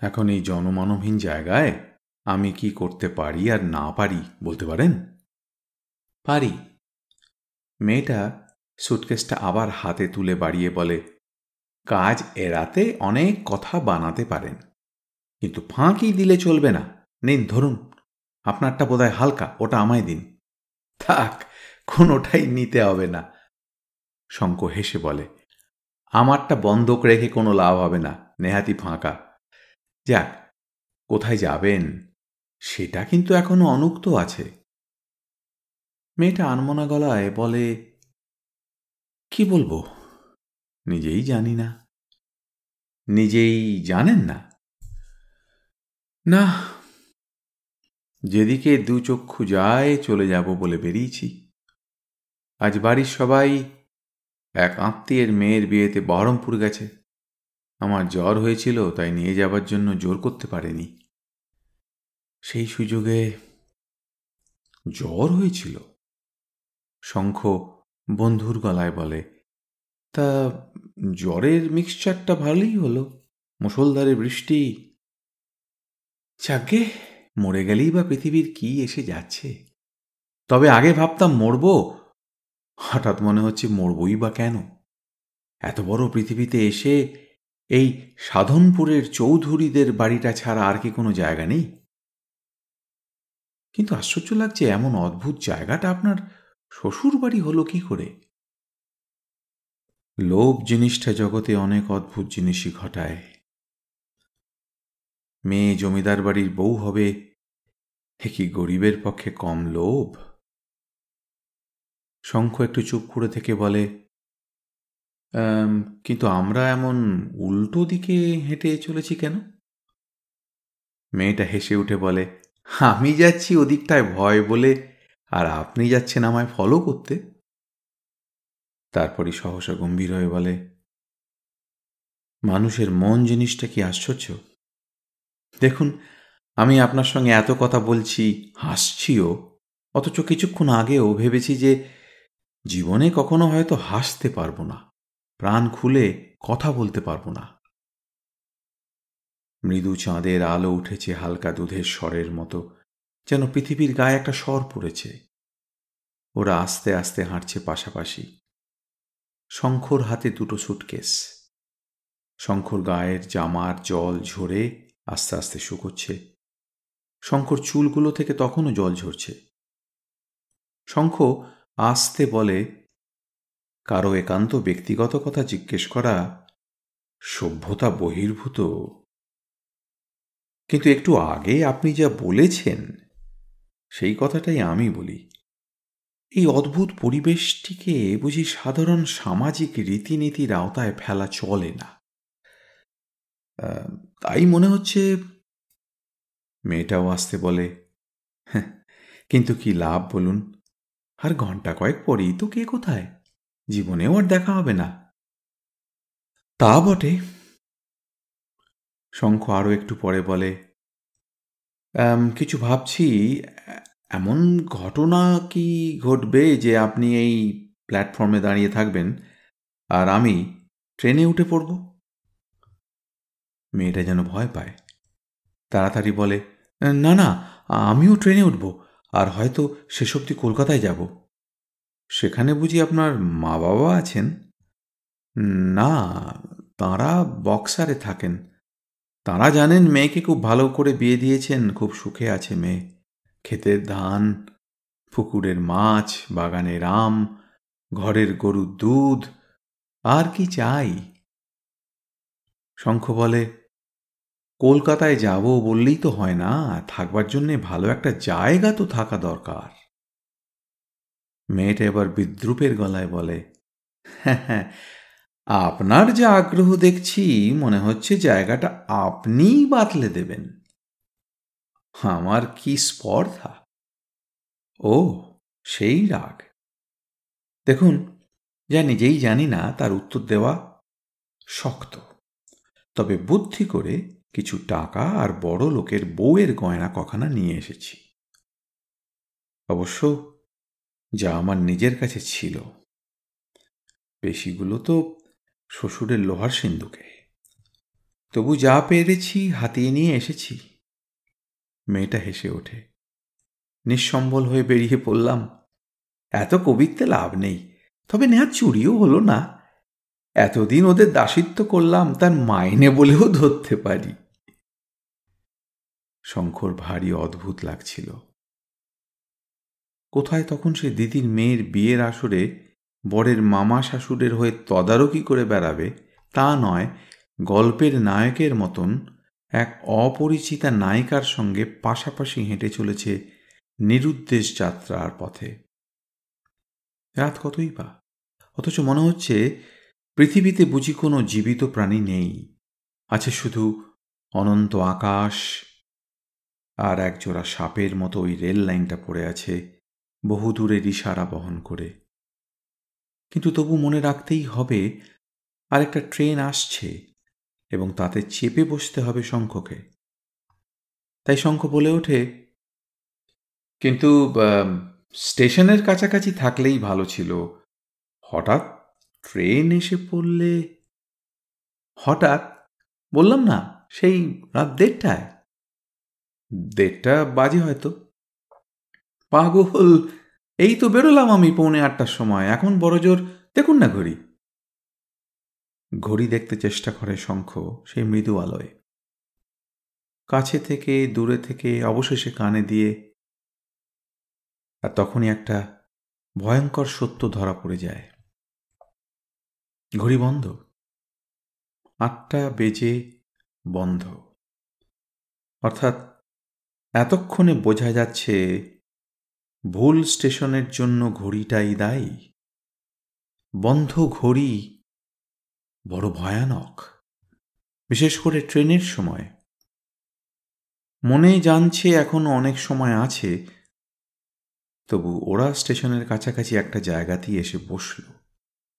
Speaker 1: এখন এই জনমানবহীন জায়গায় আমি কি করতে পারি আর না পারি বলতে পারেন? পারি। মেয়েটা সুটকেসটা আবার হাতে তুলে বাড়িয়ে বলে, কাজ এড়াতে অনেক কথা বানাতে পারেন, কিন্তু ফাঁকি দিলে চলবে না। নিন, ধরুন, আপনারটা বোধহয় হালকা, ওটা আমায় দিন। থাক, কোনোটাই নিতে হবে না। শঙ্ক হেসে বলে, আমারটা বন্ধক রেখে কোনো লাভ হবে না, নেহাতি ফাঁকা। যাক, কোথায় যাবেন? সেটা কিন্তু এখনও অনুক্ত আছে। মেয়েটা আনমনা গলায় বলে, কি বলব? নিজেই জানি না। নিজেই জানেন না। না, যেদিকে দু চক্ষু যায় চলে যাব বলে বেরিয়েছি। আজ বাড়ির সবাই এক আত্মীয়ের মেয়ের বিয়েতে বহরমপুর গেছে। আমার জ্বর হয়েছিল, তাই নিয়ে যাবার জন্য জোর করতে পারেনি। সেই সুযোগে জ্বর হয়েছিল। শঙ্খ বন্ধুর গলায় বলে, তা জ্বরের মিক্সচারটা ভালোই হলো মুসলধারে বৃষ্টি। চাকে মরে গেলেই বা পৃথিবীর কি এসে যাচ্ছে? তবে আগে ভাবতাম মরব। হঠাৎ মনে হচ্ছে মরবই বা কেন? এত বড় পৃথিবীতে এসে এই সাধনপুরের চৌধুরীদের বাড়িটা ছাড়া আর কি কোনো জায়গা নেই? কিন্তু আশ্চর্য লাগছে, এমন অদ্ভুত জায়গাটা আপনার শ্বশুর বাড়ি হলো কি করে? লোভ জিনিসটা জগতে অনেক অদ্ভুত জিনিসই ঘটায়। মেয়ে জমিদার বাড়ির বউ হবে, এ কি গরিবের পক্ষে কম লোভ? শঙ্খ একটু চুপ করে থেকে বলে কিন্তু আমরা এমন উল্টো দিকে হেঁটে চলেছি কেন? মেয়েটা হেসে উঠে বলে, আমি যাচ্ছি ওদিকটায় ভয় বলে আর আপনি যাচ্ছেন আমায় ফলো করতে? তারপরই সহসা গম্ভীর হয়ে বলে, মানুষের মন জিনিসটা কি আশ্চর্য? দেখুন, আমি আপনার সঙ্গে এত কথা বলছি, হাসছিও, অথচ কিছুক্ষণ আগেও ভেবেছি যে জীবনে কখনো হয়তো হাসতে পারব না, প্রাণ খুলে কথা বলতে পারব না। মৃদু চাঁদের আলো উঠেছে হালকা দুধের স্বরের মতো যেন পৃথিবীর গায়ে একটা স্বর পড়েছে। ওরা আস্তে আস্তে হাঁটছে পাশাপাশি। শঙ্খর হাতে দুটো সুটকেস। শঙ্খর গায়ের জামার জল ঝরে আস্তে আস্তে শুকোচ্ছে। শঙ্কর চুলগুলো থেকে তখনও জল ঝরছে। শঙ্খ আসতে বলে, কারও একান্ত ব্যক্তিগত কথা জিজ্ঞেস করা সভ্যতা বহির্ভূত। কিন্তু একটু আগে আপনি যা বলেছেন সেই কথাটাই আমি বলি। এই অদ্ভুত পরিবেশটিকে বুঝি সাধারণ সামাজিক রীতিনীতির আওতায় ফেলা চলে না। তাই মনে হচ্ছে মেয়েটাও আসতে বলে হ্যাঁ, কিন্তু কি লাভ বলুন? আর ঘণ্টা কয়েক পরেই তো কে কোথায়? জীবনেও আর দেখা হবে না। তা বটে। শঙ্খ আরও একটু পরে বলে কিছু ভাবছি এমন ঘটনা কি ঘটবে যে আপনি এই প্ল্যাটফর্মে দাঁড়িয়ে থাকবেন আর আমি ট্রেনে উঠে পড়ব? মেয়েটা যেন ভয় পায়। তাড়াতাড়ি বলে, না না, আমিও ট্রেনে উঠব আর হয়তো শেষ অব্দি কলকাতায় যাব। সেখানে বুঝি আপনার মা বাবা আছেন? না, তাঁরা বক্সারে থাকেন। তাঁরা জানেন মেয়েকে খুব ভালো করে বিয়ে দিয়েছেন, খুব সুখে আছে মেয়ে। ক্ষেতের ধান, পুকুরের মাছ, বাগানের আম, ঘরের গরুর দুধ, আর কি চাই? শঙ্খ বলে, কলকাতায় যাব বললেই তো হয় না, থাকবার জন্যে ভালো একটা জায়গা তো থাকা দরকার। মেয়েটা এবার বিদ্রুপের গলায় বলে হ্যাঁ হ্যাঁ আপনার যা আগ্রহ দেখছি, মনে হচ্ছে জায়গাটা আপনিই বাতলে দেবেন। আমার কি স্পর্ধা? ও, সেই রাগ। দেখুন, যা নিজেই জানি না, তার উত্তর দেওয়া শক্ত। তবে বুদ্ধি করে কিছু টাকা আর বড় লোকের বউয়ের গয়না কখানা নিয়ে এসেছি। অবশ্য যা আমার নিজের কাছে ছিল। বেশিগুলো তো শ্বশুরের লোহার সিন্ধুকে তবু যা পেরেছি, হাতিয়ে নিয়ে এসেছি। মেয়েটা হেসে ওঠে। নিঃসম্বল হয়ে বেরিয়ে পড়লাম। এত কবিত্বে লাভ নেই, তবে নেহা চুরিও হলো না। এতদিন ওদের দাসিত্ব করলাম, তার মাইনে বলেও ধরতে পারি। শঙ্কর ভারী অদ্ভুত লাগছিল। কোথায় তখন সে দিদির মেয়ের বিয়ের আসরে বরের মামা শাশুড়ের হয়ে তদারকি করে বেড়াবে, তা নয়, গল্পের নায়কের মতন এক অপরিচিতা নায়িকার সঙ্গে পাশাপাশি হেঁটে চলেছে নিরুদ্দেশ যাত্রার পথে। রাত কতই বা? অথচ মনে হচ্ছে পৃথিবীতে বুঝি কোনো জীবিত প্রাণী নেই। আছে শুধু অনন্ত আকাশ আর একজোড়া সাপের মতো ওই রেল লাইনটা পড়ে আছে বহু দূরের ইশারা বহন করে। কিন্তু তবু মনে রাখতেই হবে, আরেকটা ট্রেন আসছে। এবং তাতে চেপে বসতে হবে শঙ্খকে। তাই শঙ্খ বলে ওঠে, কিন্তু স্টেশনের কাছাকাছি থাকলেই ভালো ছিল। হঠাৎ ট্রেন এসে পড়লে হঠাৎ বললাম না, সেই রাত দেড়টায়? দেড়টা বাজে হয়তো। পাগল, এই তো বেরোলাম আমি পৌনে আটটার সময়। এখন বড় জোর দেখুন না ঘড়ি। ঘড়ি দেখতে চেষ্টা করে শঙ্খ সেই মৃদু আলোয়। কাছে থেকে, দূরে থেকে, অবশেষে কানে দিয়ে আর তখনই একটা ভয়ঙ্কর সত্য ধরা পড়ে যায়। ঘড়ি বন্ধ। আটটা বেজে বন্ধ। অর্থাৎ এতক্ষণে বোঝা যাচ্ছে ভুল স্টেশনের জন্য ঘড়িটাই দায়ী। বন্ধ ঘড়ি বড় ভয়ানক। বিশেষ করে ট্রেনের সময়। মনে জানছে এখনও অনেক সময় আছে। তবু ওরা স্টেশনের কাছাকাছি একটা জায়গাতেই এসে বসল।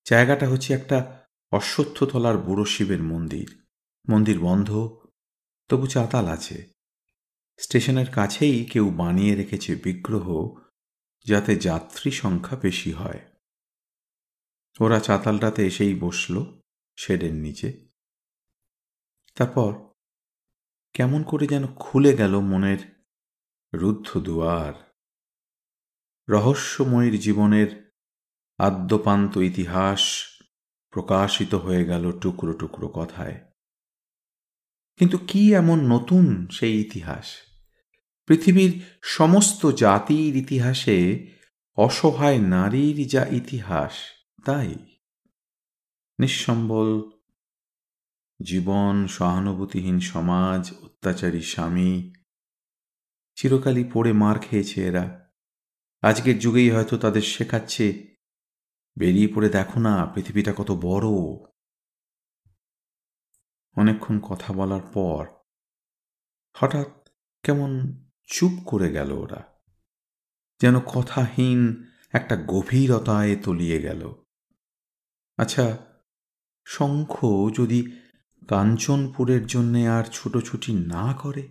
Speaker 1: জায়গাটা হচ্ছে একটা অশ্বত্থতলার বুড়ো শিবের মন্দির। মন্দির বন্ধ, তবু চাতাল আছে। স্টেশনের কাছেই কেউ বানিয়ে রেখেছে বিগ্রহ, যাতে যাত্রী সংখ্যা বেশি হয়। ওরা চাতালটাতে এসেই বসল। শেডের নিচে। তারপর কেমন করে যেন খুলে গেল মনের রুদ্ধ দুয়ার। রহস্যময়ীর জীবনের আদ্যপান্ত ইতিহাস প্রকাশিত হয়ে গেল টুকরো টুকরো কথায়। কিন্তু কি এমন নতুন সেই ইতিহাস? পৃথিবীর সমস্ত জাতির ইতিহাসে অসহায় নারীর যা ইতিহাস, তাই? নিঃসম্বল। জীবন, সহানুভূতিহীন সমাজ, অত্যাচারী স্বামী। চিরকালই পড়ে মার খেয়েছে এরা। আজকের যুগেই হয়তো তাদের শেখাচ্ছে, বেরিয়ে পড়ে দেখো না, পৃথিবীটা কত বড়। অনেকক্ষণ কথা বলার পর হঠাৎ কেমন চুপ করে গেল ওরা। যেন কথাহীন একটা গভীরতায় তলিয়ে গেল। আচ্ছা শঙ্খ যদি কাঞ্চনপুরের জন্যে আর ছুটোছুটি না করে?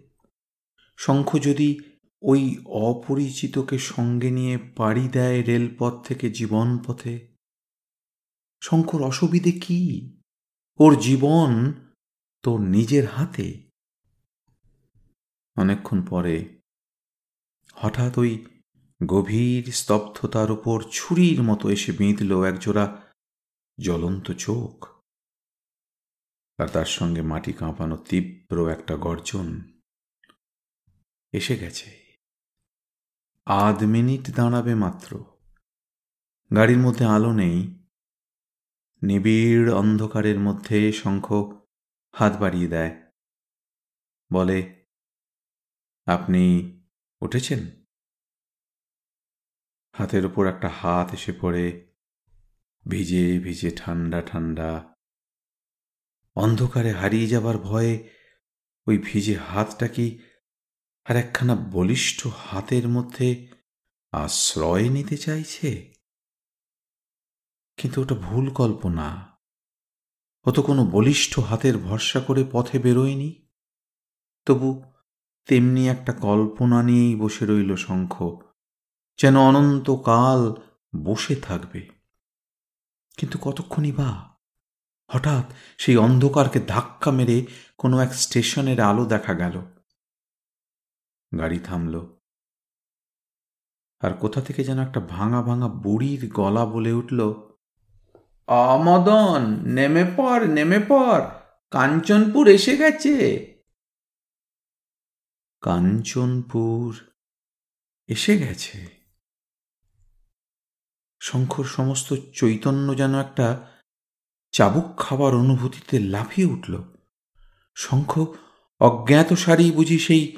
Speaker 1: শঙ্খ যদি ওই অপরিচিতকে সঙ্গে নিয়ে পাড়ি দেয় রেলপথ থেকে জীবন পথে শঙ্কর অসুবিধে কি? ওর জীবন তোর নিজের হাতে। অনেকক্ষণ পরে হঠাৎ ওই গভীর স্তব্ধতার উপর ছুরির মতো এসে বিঁধল একজোড়া জ্বলন্ত চোখ। আর তার সঙ্গে মাটি কাঁপানো তীব্র একটা গর্জন এসে গেছে। আধ মিনিট দাঁড়াবে মাত্র। গাড়ির মধ্যে আলো নেই। নিবিড় অন্ধকারের মধ্যে শঙ্খ হাত বাড়িয়ে দেয়। বলে, আপনি উঠেছেন? হাতের ওপর একটা হাত এসে পড়ে। ভিজে ভিজে ঠান্ডা ঠান্ডা অন্ধকারে হারিয়ে যাবার ভয়ে ওই ভিজে হাতটা কি আর একখানা বলিষ্ঠ হাতের মধ্যে আশ্রয় নিতে চাইছে? কিন্তু ওটা ভুল কল্পনা। ও তো কোনো বলিষ্ঠ হাতের ভরসা করে পথে বেরোয়নি। তবু তেমনি একটা কল্পনা নিয়েই বসে রইল শঙ্খ, যেন অনন্তকাল বসে থাকবে। কিন্তু কতক্ষণই বা হঠাৎ সেই অন্ধকারকে ধাক্কা মেরে কোনো এক স্টেশনের আলো দেখা গেল। গাড়ি থামল। আর কোথা থেকে যেন একটা ভাঙা ভাঙা বুড়ির গলা বলে উঠল আমদন নেমে পর নেমে পর কাঞ্চনপুর এসে গেছে। কাঞ্চনপুর এসে গেছে। শঙ্কর সমস্ত চৈতন্য যেন একটা চাবুক খাবার অনুভূতিতে লাফিয়ে উঠল। শঙ্খ অজ্ঞাত সারি বুঝি সেই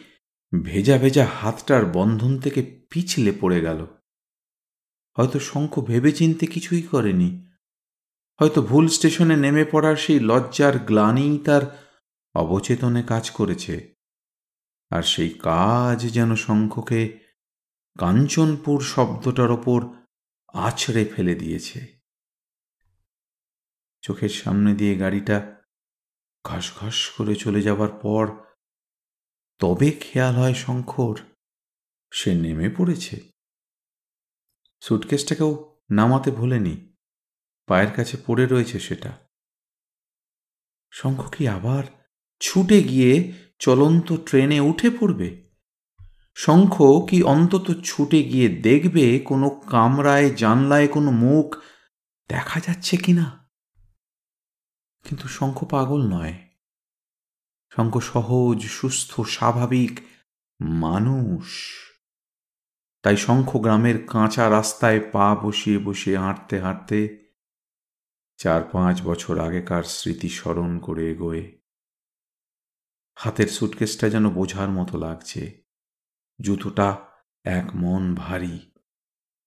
Speaker 1: ভেজা ভেজা হাতটার বন্ধন থেকে পিছলে পড়ে গেল। হয়তো শঙ্খ ভেবে চিনতে কিছুই করেনি। হয়তো ভুল স্টেশনে নেমে পড়ার সেই লজ্জার গ্লানিই তার অবচেতনে কাজ করেছে। আর সেই কাজ যেন শঙ্খকে কাঞ্চনপুর শব্দটার ওপর আছড়ে ফেলে দিয়েছে। চোখের সামনে দিয়ে গাড়িটা ঘস ঘস করে চলে যাবার পর তবে খেয়াল হয় শঙ্কর, সে নেমে পড়েছে। সুটকেসটাকেও নামাতে ভোলেনি, পায়ের কাছে পড়ে রয়েছে সেটা। শঙ্খ কি আবার ছুটে গিয়ে চলন্ত ট্রেনে উঠে পড়বে? শঙ্খ কি অন্তত ছুটে গিয়ে দেখবে কোনো কামরায়, জানলায় কোনো মুখ দেখা যাচ্ছে কিনা? কিন্তু শঙ্খ পাগল নয়। শঙ্খ সহজ, সুস্থ, স্বাভাবিক মানুষ। তাই শঙ্খ গ্রামের কাঁচা রাস্তায় পা বসিয়ে বসিয়ে হাঁটতে হাঁটতে চার পাঁচ বছর আগেকার স্মৃতি স্মরণ করে এগোয়ে। হাতের সুটকেসটা যেন বোঝার মতো লাগছে। জুতোটা এক মন ভারী।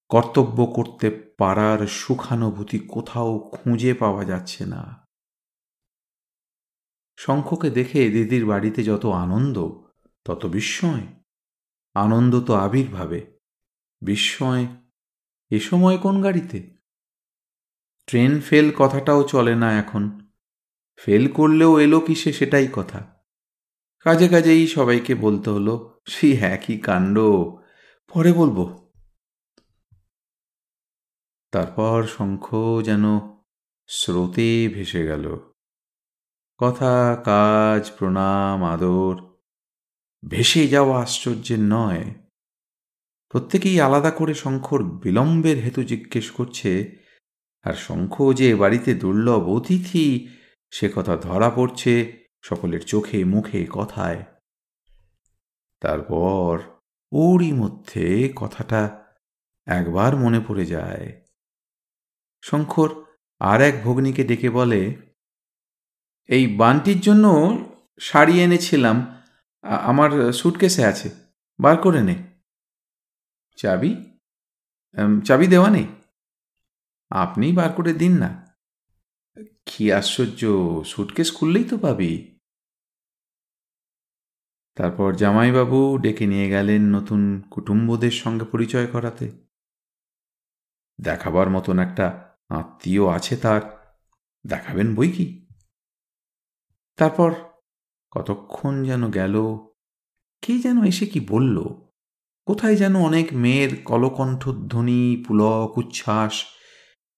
Speaker 1: কর্তব্য করতে পারার সুখানুভূতি কোথাও খুঁজে পাওয়া যাচ্ছে না। শঙ্খকে দেখে দিদির বাড়িতে যত আনন্দ, তত বিস্ময়। আনন্দ তো আবির্ভাবে। বিস্ময়, এ সময় কোন গাড়িতে? ট্রেন ফেল কথাটাও চলে না এখন। ফেল করলেও এলো কিসে সেটাই কথা। কাজে কাজেই সবাইকে বলতে হলো সেই একই কাণ্ড, পরে বলব। তারপর শঙ্খ যেন স্রোতে ভেসে গেল। কথা, কাজ, প্রণাম, আদর। ভেসে যাওয়া আশ্চর্যের নয়। প্রত্যেকেই আলাদা করে শঙ্খর বিলম্বের হেতু জিজ্ঞেস করছে, আর শঙ্খ যে বাড়িতে দুর্লভ অতিথি, সে কথা ধরা পড়ছে সকলের চোখে, মুখে, কথায়। তারপর ওরই মধ্যে কথাটা একবার মনে পড়ে যায়। শঙ্কর আর এক ভগ্নীকে ডেকে বলে এই বানটির জন্য শাড়ি এনেছিলাম। আমার সুটকেসে আছে। বার করে নে। চাবি? চাবি দেওয়া নেই? আপনি বার করে দিন না। কি আশ্চর্য সুটকেস খুললেই তো পাবি। তারপর জামাইবাবু ডেকে নিয়ে গেলেন নতুন কুটুম্বদের সঙ্গে পরিচয় করাতে। দেখাবার মতন একটা আত্মীয় আছে তার। দেখাবেন বই কি? তারপর? কতক্ষণ যেন গেল? কে যেন এসে কি বলল? কোথায় যেন অনেক মেয়ের কলকণ্ঠধ্বনি পুলক, উচ্ছ্বাস,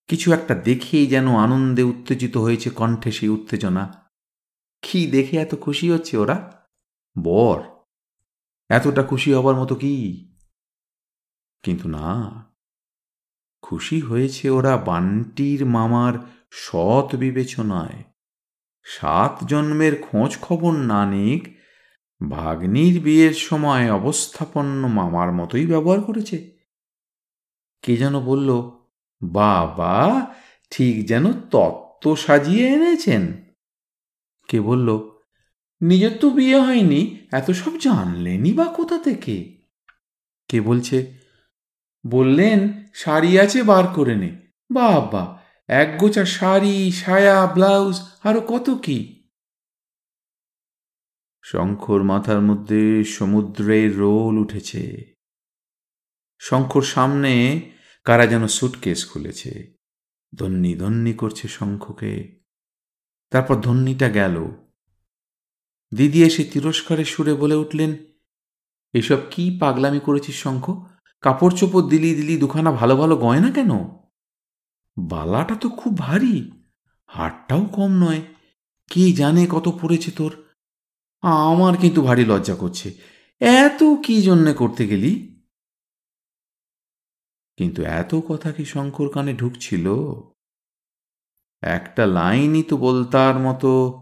Speaker 1: কিছু একটা দেখেই যেন আনন্দে উত্তেজিত হয়েছে কণ্ঠে সেই উত্তেজনা। কি দেখে এত খুশি হচ্ছে ওরা? বর, এতটা খুশি হবার মতো কি? কিন্তু না, খুশি হয়েছে ওরা বান্টির মামার সৎ বিবেচনায়। সাত জন্মের খোঁজ খবর না নিক, ভাগ্নির বিয়ের সময় অবস্থাপন্ন মামার মতোই ব্যবহার করেছে। কে যেন বলল, বাবা, ঠিক যেন তত্ত্ব সাজিয়ে এনেছেন। কে বলল, নিজের তো বিয়ে হয়নি, এত সব জানলেনই বা কোথা থেকে? কে বলছে, বললেন, শাড়ি আছে বার করে নে। বাবা এক গোছা শাড়ি, সায়া, ব্লাউজ, আরও কত কি? শঙ্খর মাথার মধ্যে সমুদ্রের রোল উঠেছে। শঙ্খর সামনে কারা যেন সুটকেস খুলেছে। ধন্যি ধন্যি করছে শঙ্খকে। তারপর ধন্যিটা গেল। দিদি এসে তিরস্কারের সুরে বলে উঠলেন, এসব কি পাগলামি করেছিস শঙ্খ? কাপড় চোপড় দিলি দিলি দুখানা ভালো ভালো গয়না কেন? বালাটা তো খুব ভারী। হাটটাও কম নয়। কে জানে কত পড়েছে তোর? আমার কিন্তু ভারী লজ্জা করছে। এত কি জন্যে করতে গেলি? কিন্তু এত কথা কি শঙ্কর কানে ঢুকছিল? একটা লাইনই তো বলতার মতো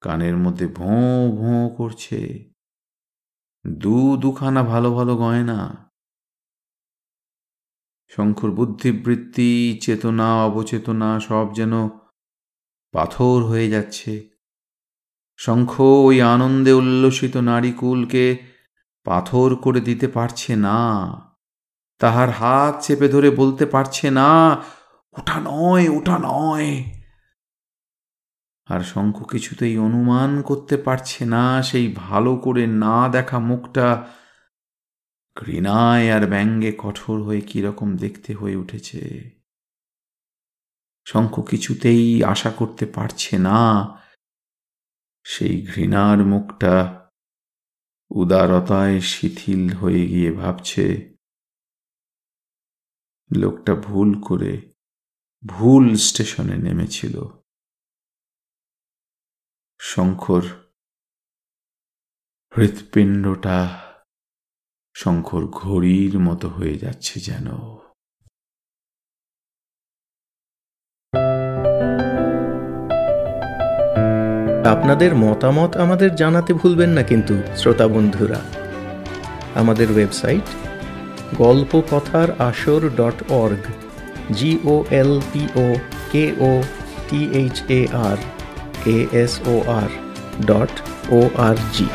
Speaker 1: কানের মধ্যে ভোঁ ভোঁ করছে। দু দুখানা ভালো ভালো গয়না। শঙ্কর বুদ্ধিবৃত্তি চেতনা, অবচেতনা সব যেন পাথর হয়ে যাচ্ছে। শঙ্খ ওই আনন্দে উল্লসিত নারীকুলকে পাথর করে দিতে পারছে না। তাহার হাত চেপে ধরে বলতে পারছে না ওটা নয় ওটা নয়। আর শঙ্খ কিছুতেই অনুমান করতে পারছে না, সেই ভালো করে না দেখা মুখটা ঘৃণায় আর ব্যঙ্গে কঠোর হয়ে কীরকম দেখতে হয়ে উঠেছে? শঙ্খ কিছুতেই আশা করতে পারছে না। সেই ঘৃণার মুখটা উদারতায় শিথিল হয়ে গিয়ে ভাবছে। লোকটা ভুল করে ভুল স্টেশনে নেমেছিল। শঙ্কর হৃৎপিণ্ডটা শঙ্কর ঘড়ির মতো হয়ে যাচ্ছে যেন।
Speaker 2: আপনাদের মতামত আমাদের জানাতে ভুলবেন না কিন্তু, শ্রোতা বন্ধুরা। আমাদের ওয়েবসাইট গল্প কথার আসর dot org G O L P O K O T H A R A S O R dot O R G